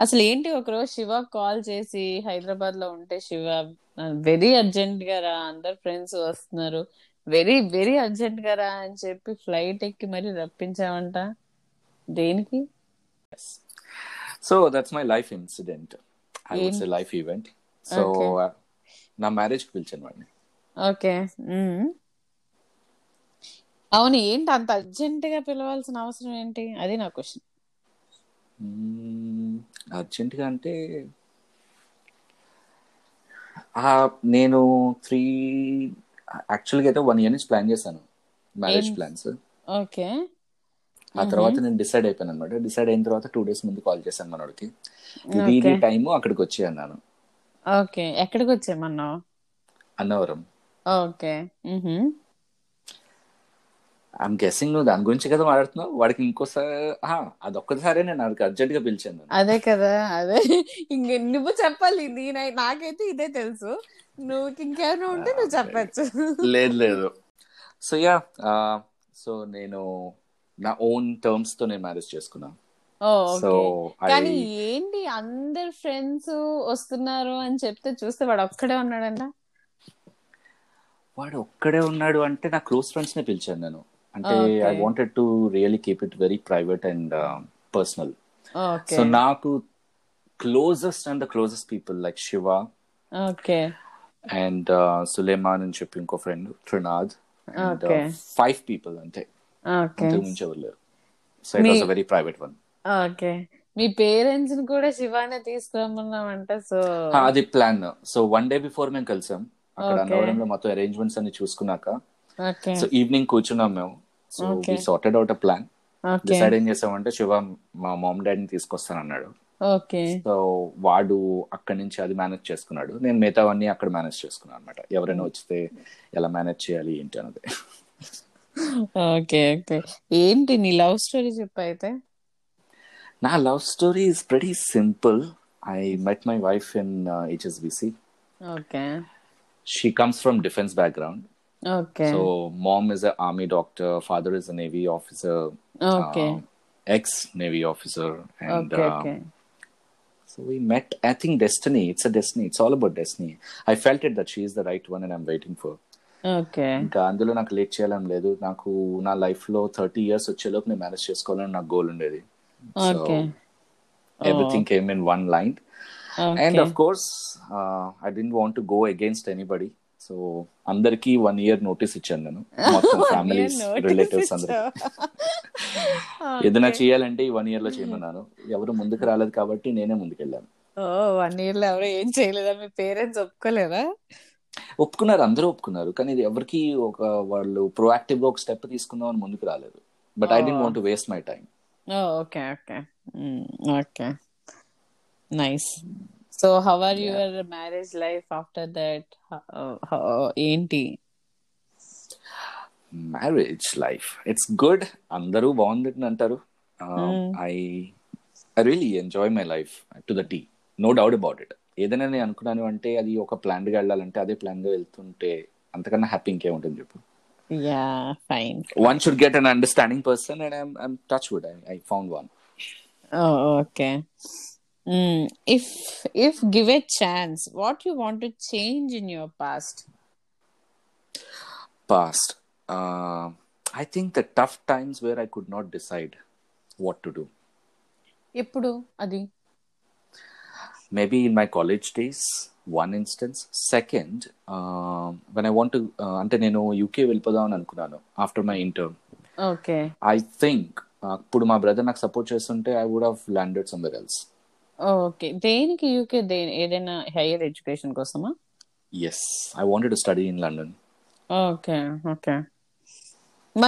Speaker 2: అసలు ఏంటి ఒకరోజు శివ కాల్ చేసి హైదరాబాద్లో ఉంటే శివ వెరీ అర్జెంట్గా రా అందరు ఫ్రెండ్స్ వస్తున్నారు. వెరీ వెరీ అర్జెంట్గా రా అని చెప్పి ఫ్లైట్ ఎక్కి మరి రప్పించావంట. దేనికి?
Speaker 1: So that's my life incident I would
Speaker 2: um
Speaker 1: say life event so నా మ్యారేజ్కి పిలిచాను వాడిని.
Speaker 2: ఓకే. అవును ఏంటి అంత అర్జెంట్గా పిలవాల్సిన అవసరం ఏంటి? అది నా క్వశ్చన్
Speaker 1: అర్జెంటుగా అంటే ఆ, నేను త్రీ యాక్చువల్గా అయితే వన్ ఇయర్ నుంచి ప్లాన్ చేశాను మ్యారేజ్ ప్లాన్స్
Speaker 2: ఓకే
Speaker 1: ఆ తర్వాత నేను డిసైడ్ అయిపోయాను అనమాట డిసైడ్ అయిన తర్వాత టూ డేస్ ముందు కాల్ చేశాను మనోడికి. ఇది ఇది టైం అక్కడికి వచ్చి అన్నాను.
Speaker 2: ఓకే ఎక్కడికి వచ్చేయమన్నావు
Speaker 1: అన్నవరం.
Speaker 2: ఓకే.
Speaker 1: ఐఎమ్ గెసింగ్ నువ్వు దాని గురించి కదా మాట్లాడుతున్నావు. వాడికి ఇంకోసారి అదొక్కసారే నేను వాడికి అర్జెంట్గా పిలిచాను.
Speaker 2: అదే కదా అదే. ఇంక నువ్వు చెప్పాలి నాకైతే ఇదే తెలుసు. నువ్వు ఇంకేమైనా ఉంటే నువ్వు చెప్పచ్చు
Speaker 1: లేదు లేదు సో యా సో నేను నా ఓన్ టర్మ్స్తో నేను మ్యారేజ్ చేసుకున్నా
Speaker 2: ఓ
Speaker 1: సో
Speaker 2: ఓకే
Speaker 1: ఐ
Speaker 2: కానీ ఏంటి అందరు ఫ్రెండ్స్ వస్తున్నారు అని చెప్తే చూస్తే వాడు ఒక్కడే ఉన్నాడంట?
Speaker 1: వాడు ఒక్కడే ఉన్నాడు అంటే నా క్లోజ్ ఫ్రెండ్స్ నే పిలిచాను నేను. అంటే I wanted to really keep it very private and
Speaker 2: personal
Speaker 1: so నాకు closest and the closest people like Shiva
Speaker 2: okay
Speaker 1: and Suleman అని చెప్పి ఇంకో friend and
Speaker 2: okay.
Speaker 1: Five people అంతే. అంతకు మించి ఎవరు లేరు. So it
Speaker 2: me
Speaker 1: was a very private one
Speaker 2: okay. మీ పేరెంట్స్ని కూడా శివానే తీసుకురమ్మన్నామంట సో
Speaker 1: అది plan so one day before మేము కలిసాం. అక్కడ అన్నవరంలో మొత్తం అరేంజ్మెంట్స్ అన్ని చూసుకున్నాక. సో ఈవినింగ్ కూర్చున్నాం మేము. So we sorted out a
Speaker 2: plan
Speaker 1: decide ఏం చేసామంటే శివ మా మామ్ డాడీని తీసుకొస్తానన్నాడు.
Speaker 2: ఓకే
Speaker 1: సో వాడు అక్కడి నుంచి అది మేనేజ్ చేసుకున్నాడు. నేను మిగతావన్నీ అక్కడ మేనేజ్ చేసుకున్నాను అనమాట ఎవరైనా వచ్చితే ఎలా మేనేజ్ చేయాలి ఏంటి అన్నది.
Speaker 2: Okay okay. ఏంటి నీ లవ్ స్టోరీ చెప్పు అయితే?
Speaker 1: నా love story is very simple. I met my wife in HSBC
Speaker 2: okay.
Speaker 1: She comes from defence background
Speaker 2: okay.
Speaker 1: So mom is an army doctor, father is a navy officer,
Speaker 2: okay.
Speaker 1: um, ex navy officer, and
Speaker 2: okay
Speaker 1: uh,
Speaker 2: okay
Speaker 1: so we met. I think destiny. It's a destiny. It's all about destiny. I felt it that she is the right one, and I'm waiting for.
Speaker 2: Okay
Speaker 1: ఇంకా అందులో నాకు late చేయాలని లేదు నాకు నా లైఫ్లో thirty years వచ్చేలోపు నేను మేనేజ్ చేసుకోవాలని నాకు గోల్ ఉండేది so everything came in one line
Speaker 2: and
Speaker 1: of course I didn't want to go against anybody so అందరికి వన్ ఇయర్ నోటీస్ ఇచ్చాను నేను. మొత్తం ఫ్యామిలీస్ రిలేటివ్స్ అందరికి. ఏదైనా చేయాలంటే ఈ వన్ ఇయర్లో చేయమన్నాను ఎవరు ముందుకు రాలేదు కాబట్టి నేనే ముందుకెళ్ళాను.
Speaker 2: ఓ వన్ ఇయర్లో ఎవరు ఏం చేయలేదా. మీ పేరెంట్స్ ఒప్పుకోలేదా?
Speaker 1: ఒప్పుకున్నారు అందరూ ఒప్పుకున్నారు. కానీ ఇది ఎవరికి ఒక వాళ్ళు ప్రొయాక్టివ్గా ఒక స్టెప్ తీసుకుందాం అని ముందుకు రాలేదు. But I didn't want waste
Speaker 2: my time okay okay okay nice so how
Speaker 1: are
Speaker 2: your marriage life after that ఏంటి?
Speaker 1: మ్యారేజ్ లైఫ్ ఇట్స్ గుడ్ అందరూ బాగుంది అంటారు. I I really enjoy my life to the T no doubt about it ఏదైనా నేను అనుకున్నాను అంటే అది ఒక ప్లాన్గా వెళ్ళాలంటే అదే ప్లాన్గా వెళ్తుంటే అంతకన్నా హ్యాపీ ఇంకేముంటుంది చెప్పు?
Speaker 2: Yeah
Speaker 1: fine one should get an understanding person and I'm touch wood I found one
Speaker 2: okay if if give a chance what you want to change in your past
Speaker 1: past. Uh, I think the tough times where I could not decide what to do.
Speaker 2: ఎప్పుడు అది
Speaker 1: Maybe in my college days, one instance. Second, uh, when I want to, uh, అంటే నేను UK వెళ్ళిపోదాం అని అనుకున్నాను after my intern
Speaker 2: okay
Speaker 1: I think ఇప్పుడు మా brother నాకు సపోర్ట్ చేస్తుంటే I would have landed somewhere else
Speaker 2: okay. దేనికి యూకే దేని ఏదైనా హైయర్ ఎడ్యుకేషన్ కోసమా?
Speaker 1: Yes I wanted to study in
Speaker 2: London okay. Okay.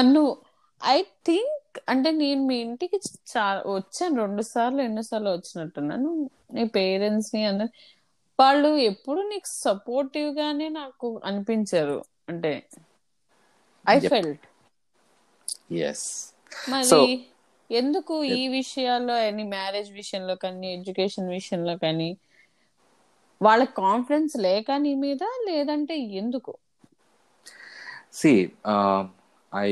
Speaker 2: నువ్వు ఐ థింక్ అంటే నేను మీ ఇంటికి చాలా వచ్చాను రెండు సార్లు ఎన్నో సార్లు వచ్చినట్టున్నాను నీ పేరెంట్స్ని అందరు వాళ్ళు ఎప్పుడు నీకు సపోర్టివ్ గానే నాకు అనిపించారు. అంటే ఐ. ఫెల్ట్
Speaker 1: ఎస్
Speaker 2: మరి ఎందుకు ఈ విషయాల్లో అని మ్యారేజ్ విషయంలో కానీ ఎడ్యుకేషన్ విషయంలో కానీ వాళ్ళ కాన్ఫిడెన్స్ లేక నీ మీద లేదంటే ఎందుకు?
Speaker 1: See I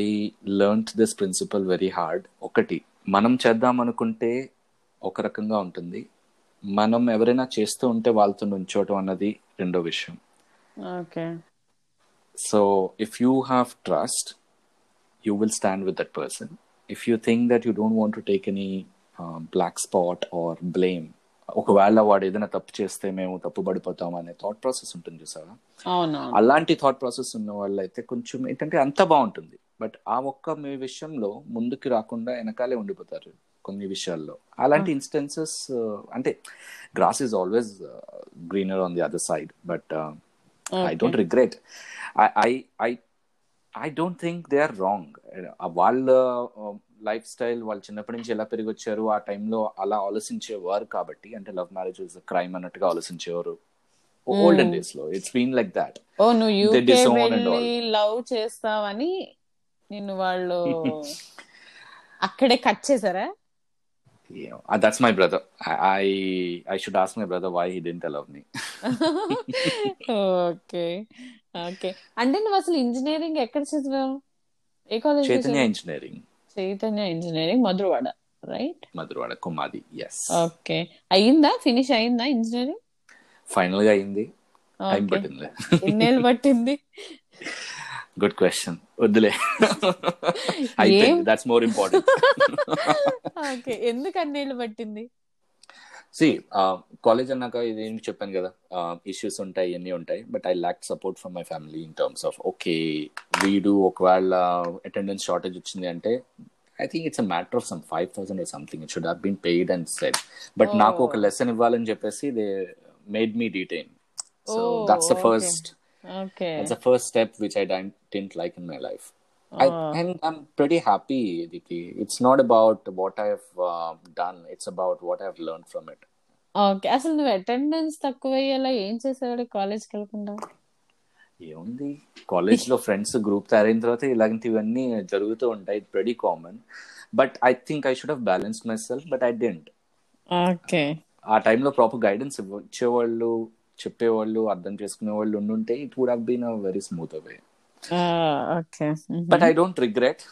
Speaker 1: learnt this principle very hard ఒకటి మనం చేద్దాం అనుకుంటే ఒక రకంగా ఉంటుంది. మనం ఎవరైనా చేస్తూ ఉంటే వాళ్ళతో నుంచోవటం అన్నది రెండో విషయం.
Speaker 2: Okay.
Speaker 1: So if you have trust you will stand with that person if you think that you don't want to take any black spot or blame ఒకవేళ వాడు ఏదైనా తప్పు చేస్తే మేము తప్పు పడిపోతాం అనే థాట్ ప్రాసెస్ ఉంటుంది
Speaker 2: అవునవును.
Speaker 1: అలాంటి థాట్ ప్రాసెస్ ఉన్న వాళ్ళు అయితే కొంచెం ఏంటంటే అంత బాగుంటుంది. బట్ ఆ ఒక్క మీ విషయంలో ముందుకు రాకుండా వెనకాలే ఉండిపోతారు కొన్ని విషయాల్లో. అలాంటి ఇన్స్టెన్సెస్ అంటే grass is always greener on the other side but I don't regret I I I don't think they are wrong వాళ్ళ లైఫ్ స్టైల్ వాళ్ళు చిన్నప్పటి నుంచి ఎలా పెరిగి వచ్చారు ఆ టైంలో అలా ఆలోచించేవారు కాబట్టి అంటే లవ్ మ్యారేజ్ ఇస్ క్రైమ్ అన్నట్టుగా ఆలోచించేవారు ఓల్డెన్ డేస్లో. ఇట్స్ బీన్ లైక్ దాట్
Speaker 2: ఓ నువ్వు యూకే వెళ్ళి లవ్ చేస్తావని నిన్ను వాళ్ళు అక్కడే కట్ చేశారా?
Speaker 1: That's my brother I I should ask my brother why he didn't allow me
Speaker 2: okay okay అంటే నువ్వు అసలు ఇంజనీరింగ్ ఎక్కడ చదివావు? ఏ college
Speaker 1: Chaitanya engineering
Speaker 2: Chaitanya engineering Madhurawada right
Speaker 1: Madhurawada కుమాది yes
Speaker 2: okay అయ్యిందా ఫినిష్ అయ్యిందా ఇంజనీరింగ్
Speaker 1: ఫైనల్గా అయింది. టైం పట్టింది
Speaker 2: ఎన్నేళ్ళు పట్టింది?
Speaker 1: గుడ్ క్వశ్చన్ వద్దులే. అయిపోయింది దట్స్ మోర్ ఇంపార్టెంట్
Speaker 2: ఓకే. ఎందుకు అన్నేళ్ళు పట్టింది?
Speaker 1: సి కాలేజ్ అన్నాక ఇది ఏం చెప్పాను కదా ఇష్యూస్ ఉంటాయి ఇవన్నీ ఉంటాయి but I lack support from my family in terms of okay వీడు ఒకవేళ అటెండెన్స్ షార్టేజ్ వచ్చింది అంటే I think it's a matter of some five thousand or something it should have been paid and said but నాకు ఒక. Lesson ఇవ్వాలని చెప్పేసి they made me detain so
Speaker 2: that's
Speaker 1: the. First
Speaker 2: okay
Speaker 1: that's the first step which I didn't, like in my life. I, and I'm pretty happy, Diti. It's not about what I've uh, done, it's about what I've learned from it.
Speaker 2: Okay అసలు నువ్వు attendance తక్కువ అయ్యేలా ఏం చేసేవాడు కాలేజ్కి వెళ్ళకుండా?
Speaker 1: ఏముంది? కాలేజ్లో ఫ్రెండ్స్ గ్రూప్ తయారైన తర్వాత ఇలాంటివన్నీ జరుగుతూ ఉంటాయి. Very common but I think I should uh balance myself but I didn't
Speaker 2: okay
Speaker 1: ఆ టైంలో ప్రాపర్ గైడెన్స్ ఇచ్చేవాళ్ళు చెప్పేవాళ్ళు అర్థం చేసుకునే వాళ్ళు ఉండుంటే it would have been a very smooth away
Speaker 2: okay.
Speaker 1: But I don't regret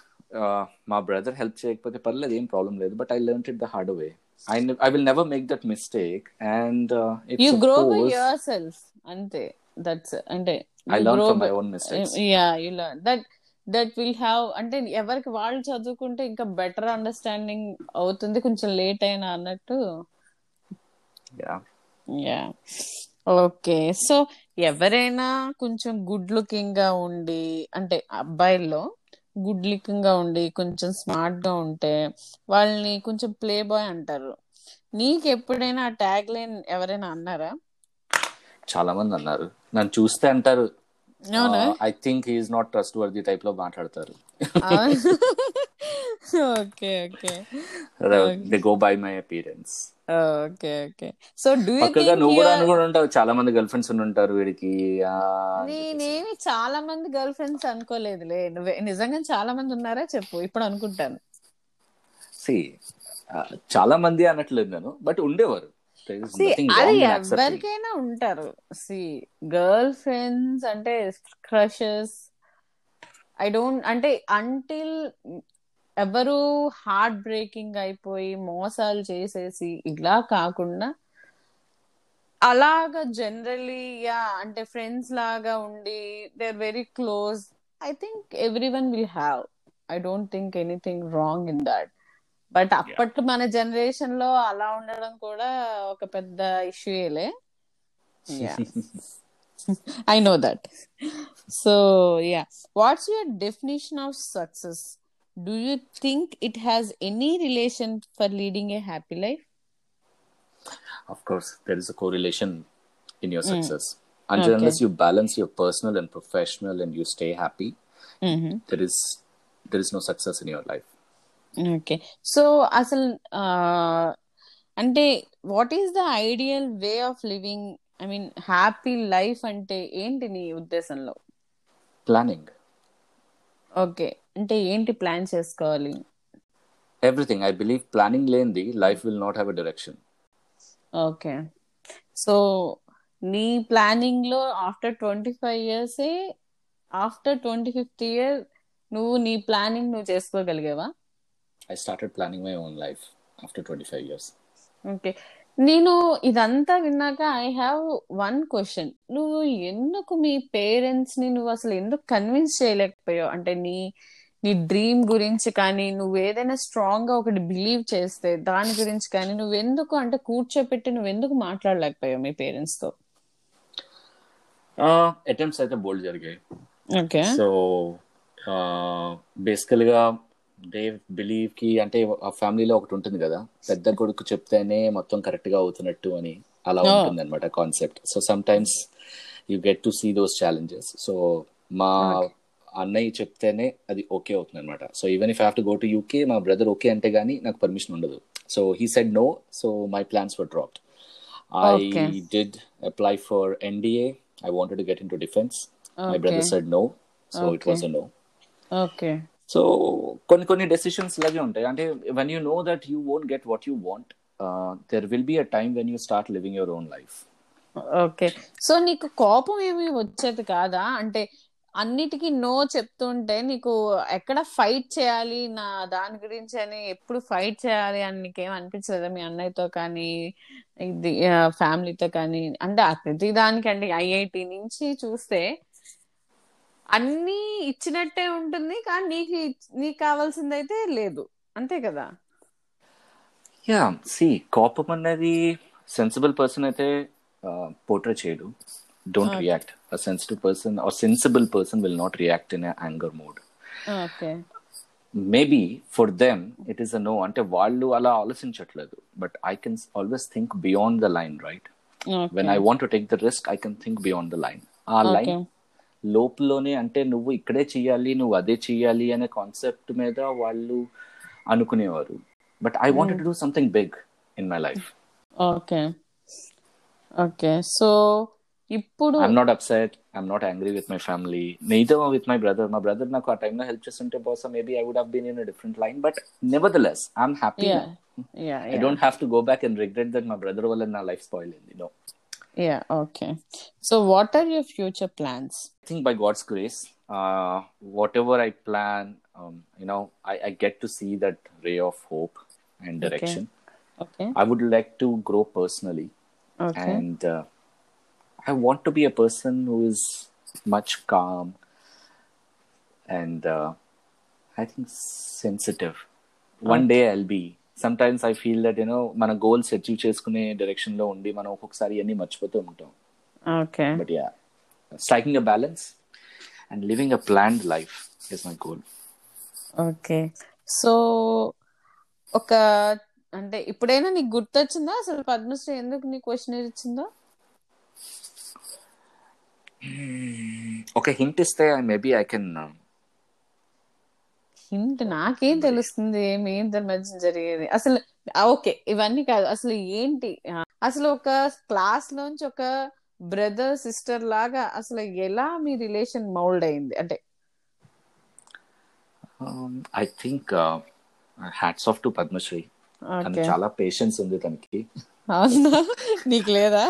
Speaker 1: మా బ్రదర్ హెల్ప్ చేయకపోతే పర్లేదు ఏం ప్రాబ్లం లేదు but I learn it the hard way I I will never make that mistake
Speaker 2: and you grow by yourself అంతే that's అంటే
Speaker 1: I learn from my own mistakes
Speaker 2: yeah you learn that that will have అంటే ఎవరికి వాళ్ళు చదువుకుంటే ఇంకా better understanding అవుతుంది కొంచెం late అయినా అన్నట్టు.
Speaker 1: Yeah
Speaker 2: yeah okay. సో ఎవరైనా కొంచెం గుడ్ లుకింగ్గా ఉండి అంటే అబ్బాయిల్లో గుడ్ లుకింగ్గా ఉండి కొంచెం స్మార్ట్గా ఉంటే వాళ్ళని కొంచెం ప్లే బాయ్ అంటారు. నీకు ఎప్పుడైనా ఆ ట్యాగ్ లైన్ ఎవరైనా అన్నారా?
Speaker 1: చాలా మంది అన్నారు. నన్ను చూస్తే అంటారు.
Speaker 2: అవునా?
Speaker 1: I think he is not trustworthy టైప్లో మాట్లాడతారు.
Speaker 2: Okay
Speaker 1: okay they go by my
Speaker 2: appearance okay okay so do
Speaker 1: పక్కగా
Speaker 2: థింక్
Speaker 1: నువ్వు కూడా అనుకుని ఉంటావు. చాలా మంది గర్ల్ ఫ్రెండ్స్ ఉంటారు వీడికి.
Speaker 2: నేనేమి చాలా మంది గర్ల్ ఫ్రెండ్స్ అనుకోలేదులే. నిజంగా చాలా మంది ఉన్నారా చెప్పు. ఇప్పుడు అనుకుంటాను.
Speaker 1: See, ఆ, చాలా మంది అనట్లేదు నేను బట్ ఉండేవారు.
Speaker 2: అది. ఎవరికైనా ఉంటారు. సి గర్ల్ ఫ్రెండ్స్ అంటే క్రషెస్ ఐ డోంట్ అంటే అంటిల్ ఎవరు హార్ట్ బ్రేకింగ్ అయిపోయి మోసాలు చేసేసి ఇలా కాకుండా అలాగా జనరలీ యా అంటే ఫ్రెండ్స్ లాగా ఉండి they are very close I think everyone will have I don't think anything wrong in that but అప్పట్లో మన జనరేషన్లో అలా ఉండడం కూడా ఒక పెద్ద ఇష్యూలే I know that so yeah what's your definition of success Do you think it has any relation for leading a happy life
Speaker 1: Of course, there is a correlation in your success. Until
Speaker 2: Okay.
Speaker 1: unless you balance your personal and professional and you stay happy, there is there is no success in your life.
Speaker 2: Okay so అసలు ఆ, అంటే what is the ideal way of living I mean happy life అంటే ఏంటి నీ ఉద్దేశంలో
Speaker 1: Planning.
Speaker 2: Okay అంటే ఏంటి plan చేసుకోవాలి
Speaker 1: Everything. I believe planning lane life will not have a direction.
Speaker 2: Okay so నీ ప్లానింగ్లో after twenty five years after twenty fifth year నువ్వు నీ ప్లానింగ్ నువ్వు చేసుకోగలిగావా
Speaker 1: I started planning my own life after 25 years.
Speaker 2: ఓకే నేను ఇదంతా విన్నాక ఐ హ్యావ్ వన్ క్వశ్చన్ నువ్వు ఎందుకు మీ పేరెంట్స్ని నువ్వు అసలు ఎందుకు కన్విన్స్ చేయలేకపోయావు అంటే నీ నీ డ్రీమ్ గురించి కానీ నువ్వు ఏదైనా స్ట్రాంగ్గా ఒకటి బిలీవ్ చేస్తే దాని గురించి కానీ నువ్వు ఎందుకు అంటే కూర్చోపెట్టి నువ్వు ఎందుకు మాట్లాడలేకపోయావు మీ పేరెంట్స్తో?
Speaker 1: అటెంప్ట్స్ అయితే బోల్డ్ జరిగాయి.
Speaker 2: ఓకే
Speaker 1: సో బేసికల్గా దే బిలీవ్కి అంటే ఆ ఫ్యామిలీలో ఒకటి ఉంటుంది కదా పెద్ద కొడుకు చెప్తేనే మొత్తం కరెక్ట్గా అవుతున్నట్టు అని అలా. ఉంటుంది అనమాట concept so sometimes you get to see those challenges so మా అన్నయ్య చెప్తేనే అది ఓకే అవుతుంది అనమాట so even if have to go to UK మా బ్రదర్ ఓకే అంటే గానీ నాకు పర్మిషన్ ఉండదు. So he said no so my
Speaker 2: plans
Speaker 1: were dropped I. Did apply for NDA I wanted get into defence
Speaker 2: my.
Speaker 1: Brother said no so it
Speaker 2: Okay.
Speaker 1: Was no
Speaker 2: okay
Speaker 1: so కొన్ని కొన్ని decisions లాగే ఉంటాయి. అంటే when you know that you won't get what you want there will be a time when you start living your own life
Speaker 2: okay so నీకు కోపం ఏమి వచ్చేది కాదా? అంటే అన్నిటికీ నో చెప్తుంటే నీకు ఎక్కడ ఫైట్ చేయాలి నా దాని గురించి అని ఎప్పుడు ఫైట్ చేయాలి అని నీకేం అనిపించలేదా మీ అన్నయ్యతో కానీ ఇది ఫ్యామిలీతో కానీ? అంటే ప్రతి దానికి అంటే ఐఐటి నుంచి చూస్తే అన్ని ఇచ్చినట్టే ఉంటుంది కానీ నీకు నీకు కావాల్సిందైతే లేదు. అంతే కదా?
Speaker 1: యా సి కోపం అనేది సెన్సిబుల్ పర్సన్ అయితే పోర్ట్రే చేయడు. Don't
Speaker 2: Okay.
Speaker 1: React a sensitive person or sensible person will not react in anger mode
Speaker 2: okay
Speaker 1: maybe for them it is a no అంటే వాళ్ళు అలా ఆలోచించట్లేదు. But I can always think beyond the line right when I want take the risk I can think beyond the line ఆ line లోపలనే అంటే నువ్వు ఇక్కడే చెయ్యాలి నువ్వు అదే చెయ్యాలి అనే కాన్సెప్ట్ మీద వాళ్ళు అనుకునేవారు. But I wanted to do something big in my life
Speaker 2: okay okay so ఇప్పుడు
Speaker 1: I'm not upset I'm not angry with my family neither with my brother మా బ్రదర్ నాకు ఆ టైంలో హెల్ప్ చేస్తుంటే బహుశా maybe I would have been in different line but nevertheless I'm happy
Speaker 2: yeah yeah
Speaker 1: I don't have to go back and regret that మా brother వల్ల నా life spoil అయింది no
Speaker 2: yeah okay so what are your future plans
Speaker 1: I think by God's grace, uh, whatever I plan, um, you know, I, I get to see that ray of hope and direction.
Speaker 2: Okay
Speaker 1: I would like to grow personally,
Speaker 2: okay
Speaker 1: and uh, I want to be a person who is much calm and uh, I think sensitive. One day I'll be. Sometimes I feel that you know మన goals achieve చేసుకునే డైరెక్షన్లో ఉండి మనం ఒక్కొక్కసారి అన్ని మర్చిపోతూ ఉంటాం
Speaker 2: okay
Speaker 1: but yeah striking a balance and living a planned life is my goal
Speaker 2: okay so ఒక అంటే ఇప్పుడైనా నీకు గుర్తొచ్చిందా అసలు పద్మశ్రీ ఎందుకు నీ క్వశ్చన్ ఇచ్చిందో
Speaker 1: ఒక హింట్ ఇస్తే మేబీ ఐ కెన్
Speaker 2: హింట్ నాకేం తెలుస్తుంది? మీ ఇద్దరి మధ్య జరిగేది? అసలు ఓకే ఇవన్నీ కాదు. అసలు ఏంటి? అసలు ఒక క్లాస్ లోంచి ఒక బ్రదర్ సిస్టర్ లాగా అసలు ఎలా మీ రిలేషన్ మౌల్డ్ అయింది? అంటే
Speaker 1: I think hats off to
Speaker 2: Padmashri
Speaker 1: చాలా పేషెన్స్ ఉంది తనకి.
Speaker 2: అవునా? నీకు లేదా?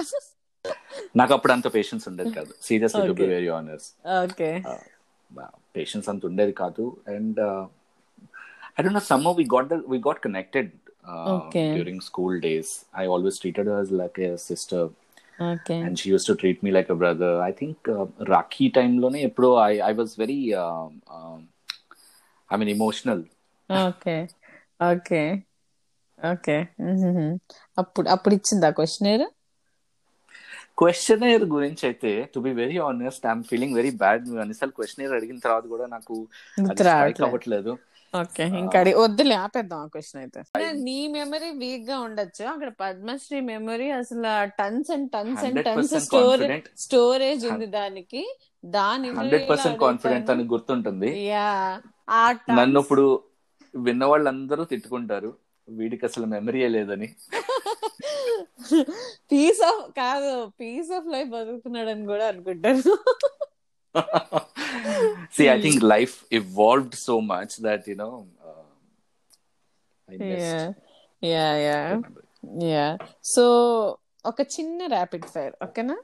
Speaker 1: నాకు అప్పుడు అంత పేషెన్స్ ఉండేది కాదు. Seriously to
Speaker 2: be.
Speaker 1: వెరీ ఆనర్స్
Speaker 2: ఓకే
Speaker 1: పేషెన్స్ అంత ఉండేది కాదు. And I don't know some we got we got
Speaker 2: connected.
Speaker 1: During school days I always treated as like a sister
Speaker 2: okay
Speaker 1: and she used to treat me like a brother. I think uh, Rakhi time లోనే ఎప్పుడో was very um, um, I mean emotional.
Speaker 2: Okay okay okay అప్పుడు అప్పుడు ఇచ్చిందా questionnaire
Speaker 1: questionnaire గురించి అయితే to be very honest I'm feeling very bad నువ్వు అన్నిసార్లు questionnaire అడిగిన తర్వాత కూడా నాకు అవ్వట్లేదు.
Speaker 2: ఓకే ఇంకా వద్దులే ఆపేద్దాం ఆ క్వశ్చన్ అయితే. నీ మెమరీ వీక్గా ఉండొచ్చు. అక్కడ పద్మశ్రీ మెమరీ అసలు tons and tons and tons
Speaker 1: 100% storage.
Speaker 2: Storage ఉంది దానికి. దాని
Speaker 1: హండ్రెడ్ పర్సెంట్ కాన్ఫిడెంట్ అని గుర్తుంటుంది.
Speaker 2: యా ఆ
Speaker 1: నన్ను ఇప్పుడు విన్న వాళ్ళందరూ తిట్టుకుంటారు. వీడికి అసలు మెమరీయే లేదని.
Speaker 2: పీస్ ఆఫ్ కాదు పీస్ ఆఫ్ లైఫ్ కూడా అనుకుంటారు
Speaker 1: See, I think life evolved so much that you know uh, I missed
Speaker 2: yeah yeah
Speaker 1: yeah.
Speaker 2: Yeah so ఒక చిన్న ర్యాపిడ్ ఫైర్ ఓకేనా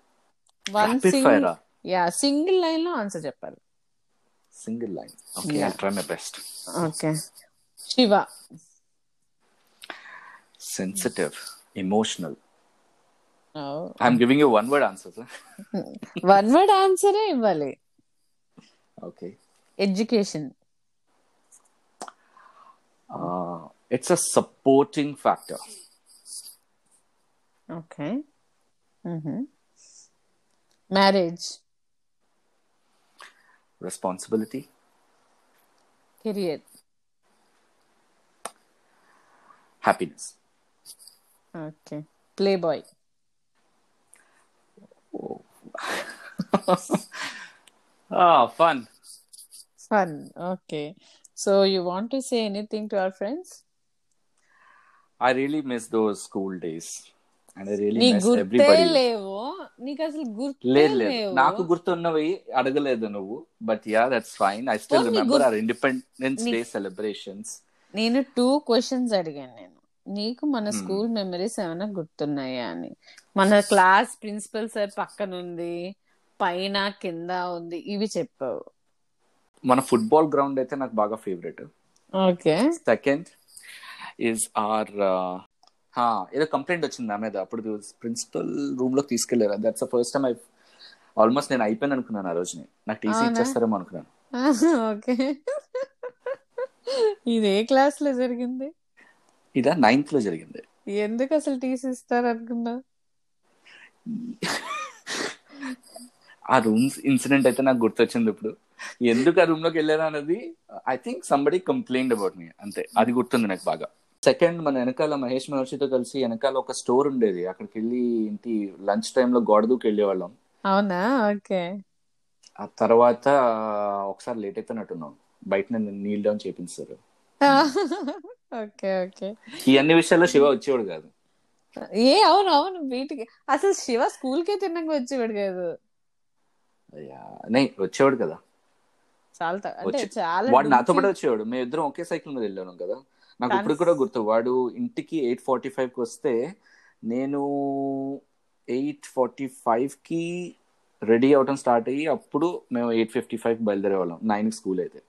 Speaker 2: one single
Speaker 1: ah?
Speaker 2: Yeah single లైన్లో ఆన్సర్ చెప్పాలి
Speaker 1: Single line. Okay,
Speaker 2: Yeah.
Speaker 1: I'll try my best.
Speaker 2: Okay Shiva
Speaker 1: Sensitive, emotional. I'm giving you one word answers. Huh?
Speaker 2: One word ఆన్సరే ఇవ్వాలి
Speaker 1: Okay.
Speaker 2: Education
Speaker 1: It's a supporting factor.
Speaker 2: Okay. Mm-hmm. Marriage,
Speaker 1: Responsibility,
Speaker 2: career.
Speaker 1: happiness.
Speaker 2: Okay. Playboy.
Speaker 1: Ah, fun.
Speaker 2: Fun. Okay. So you want to say anything to our friends?
Speaker 1: I really miss those school days. And I really
Speaker 2: నీ
Speaker 1: miss
Speaker 2: గుర్తే
Speaker 1: everybody.
Speaker 2: లేవు నీకు అసలు గుర్తే
Speaker 1: లేదు లేదు నాకు గుర్తున్నవి అడగలేదు నువ్వు but yeah that's
Speaker 2: fine
Speaker 1: I
Speaker 2: still
Speaker 1: remember our
Speaker 2: independence
Speaker 1: day celebrations
Speaker 2: నేను టూ క్వశ్చన్స్ అడిగాను నేను నీకు మన. స్కూల్ మెమరీస్ ఏమైనా గుర్తున్నాయా అని? మన క్లాస్ ప్రిన్సిపల్ సార్ పక్కన ఉంది పైన కింద ఉంది ఇవి చెప్పావు.
Speaker 1: మన ఫుట్బాల్ గ్రౌండ్ అయితే నాకు బాగా favourite.
Speaker 2: Okay.
Speaker 1: Second is or ఏదో కంప్లైంట్ వచ్చింది నా మీద. అప్పుడు ప్రిన్సిపల్ రూమ్లోకి తీసుకెళ్ళారు that's first time I almost నేను అయిపోయింది అనుకున్నాను ఆ రోజుని. నాకు టీసీ? ఇచ్చేస్తారేమో అనుకున్నాను.
Speaker 2: ఓకే. ఇది ఏ క్లాస్లో జరిగింది?
Speaker 1: ఇదా నైన్త్లో జరిగింది.
Speaker 2: ఎందుకు అసలు తీసిస్తారు అనుకున్నా?
Speaker 1: ఆ రూమ్స్ ఇన్సిడెంట్ అయితే నాకు గుర్తొచ్చింది ఇప్పుడు. ఎందుకు ఆ రూమ్లోకి వెళ్ళాను అనేది I think somebody complaint about me అంతే. అది గుర్తుంది నాకు బాగా. సెకండ్ మన వెనకాల మహేష్ మహర్షితో కలిసి వెనకాల ఒక స్టోర్ ఉండేది. అక్కడికి వెళ్ళి ఇంటి లంచ్ టైంలో గోడ దూకి వెళ్ళేవాళ్ళం.
Speaker 2: అవునా? ఓకే.
Speaker 1: ఆ తర్వాత ఒకసారి లేట్ అయిపోయినట్టున్నాం. బయట నీల్ డౌన్ చేపించారు
Speaker 2: ఓకే ఓకే.
Speaker 1: ఈ అన్ని విషయాల్లో శివ వచ్చేవాడు కాదు.
Speaker 2: ఏ అవును అవును వీటికి అసలు శివ స్కూల్ కే తిన్నాక వచ్చేవాడు కాదు.
Speaker 1: వచ్చేవాడు కదా.
Speaker 2: చాలా అంటే చాలా
Speaker 1: వాడు నాతో పాటు వచ్చేవాడు. మేము ఇద్దరం ఒకే సైకిల్ మీద వెళ్ళాను కదా. నాకు ఇప్పుడు కూడా గుర్తు వాడు ఇంటికి ఎయిట్ ఫార్టీ ఫైవ్కి వస్తే నేను ఎయిట్ ఫార్టీ ఫైవ్కి రెడీ అవటం స్టార్ట్ అయ్యి అప్పుడు మేము ఎయిట్ ఫిఫ్టీ ఫైవ్ బయలుదేరే వాళ్ళం నైన్ స్కూల్ అయితే.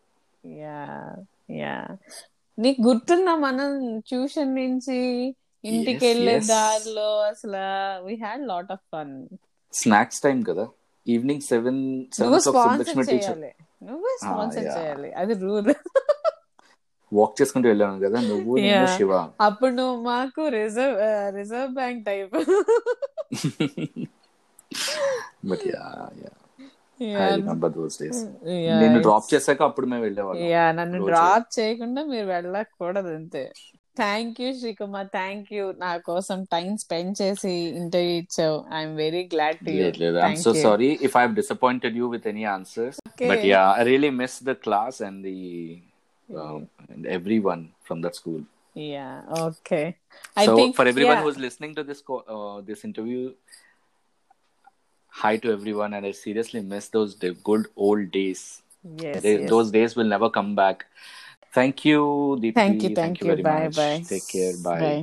Speaker 2: యా యా నీకు గుర్తుందా మనం ట్యూషన్ నుంచి ఇంటికి వెళ్ళే. దారిలో అసలు we had lot of fun
Speaker 1: snacks time కదా. ఈవినింగ్ సెవెన్ సెవెన్
Speaker 2: స్పాన్సర్ చేయాలి. నువ్వే స్పాన్సర్
Speaker 1: yeah.
Speaker 2: చేయాలి. అది రూల్
Speaker 1: వాక్ చేసుకుంటూ వెళ్ళాను కదా. నువ్వు. శివ.
Speaker 2: అప్పుడు నువ్వు మాకు reserve reserve bank type
Speaker 1: but yeah I remember those days
Speaker 2: Yeah,
Speaker 1: నేను
Speaker 2: it's-
Speaker 1: డ్రాప్ చేశాక అప్పుడు మేము వెళ్ళేవాళ్ళం.
Speaker 2: యా నన్ను. డ్రాప్ చేయకుండా మీరు వెళ్ళకూడదు అంతే. Thank you Srikumar. Thank you నా కోసం టైం స్పెండ్ చేసి ఇంటర్వ్యూ ఇచ్చావు. I'm very glad to you
Speaker 1: లేదు I'm so sorry if I disappointed you with any answers but yeah I really miss the class and the every one from that school
Speaker 2: yeah okay I
Speaker 1: So
Speaker 2: think
Speaker 1: for everyone who's listening to this co- uh, this interview, hi to everyone and i seriously miss those good old days yes, they, yes. those days will never come back thank you Deepthi.
Speaker 2: thank you thank, thank you, you,
Speaker 1: very
Speaker 2: bye,
Speaker 1: much
Speaker 2: bye.
Speaker 1: take care bye.
Speaker 2: bye.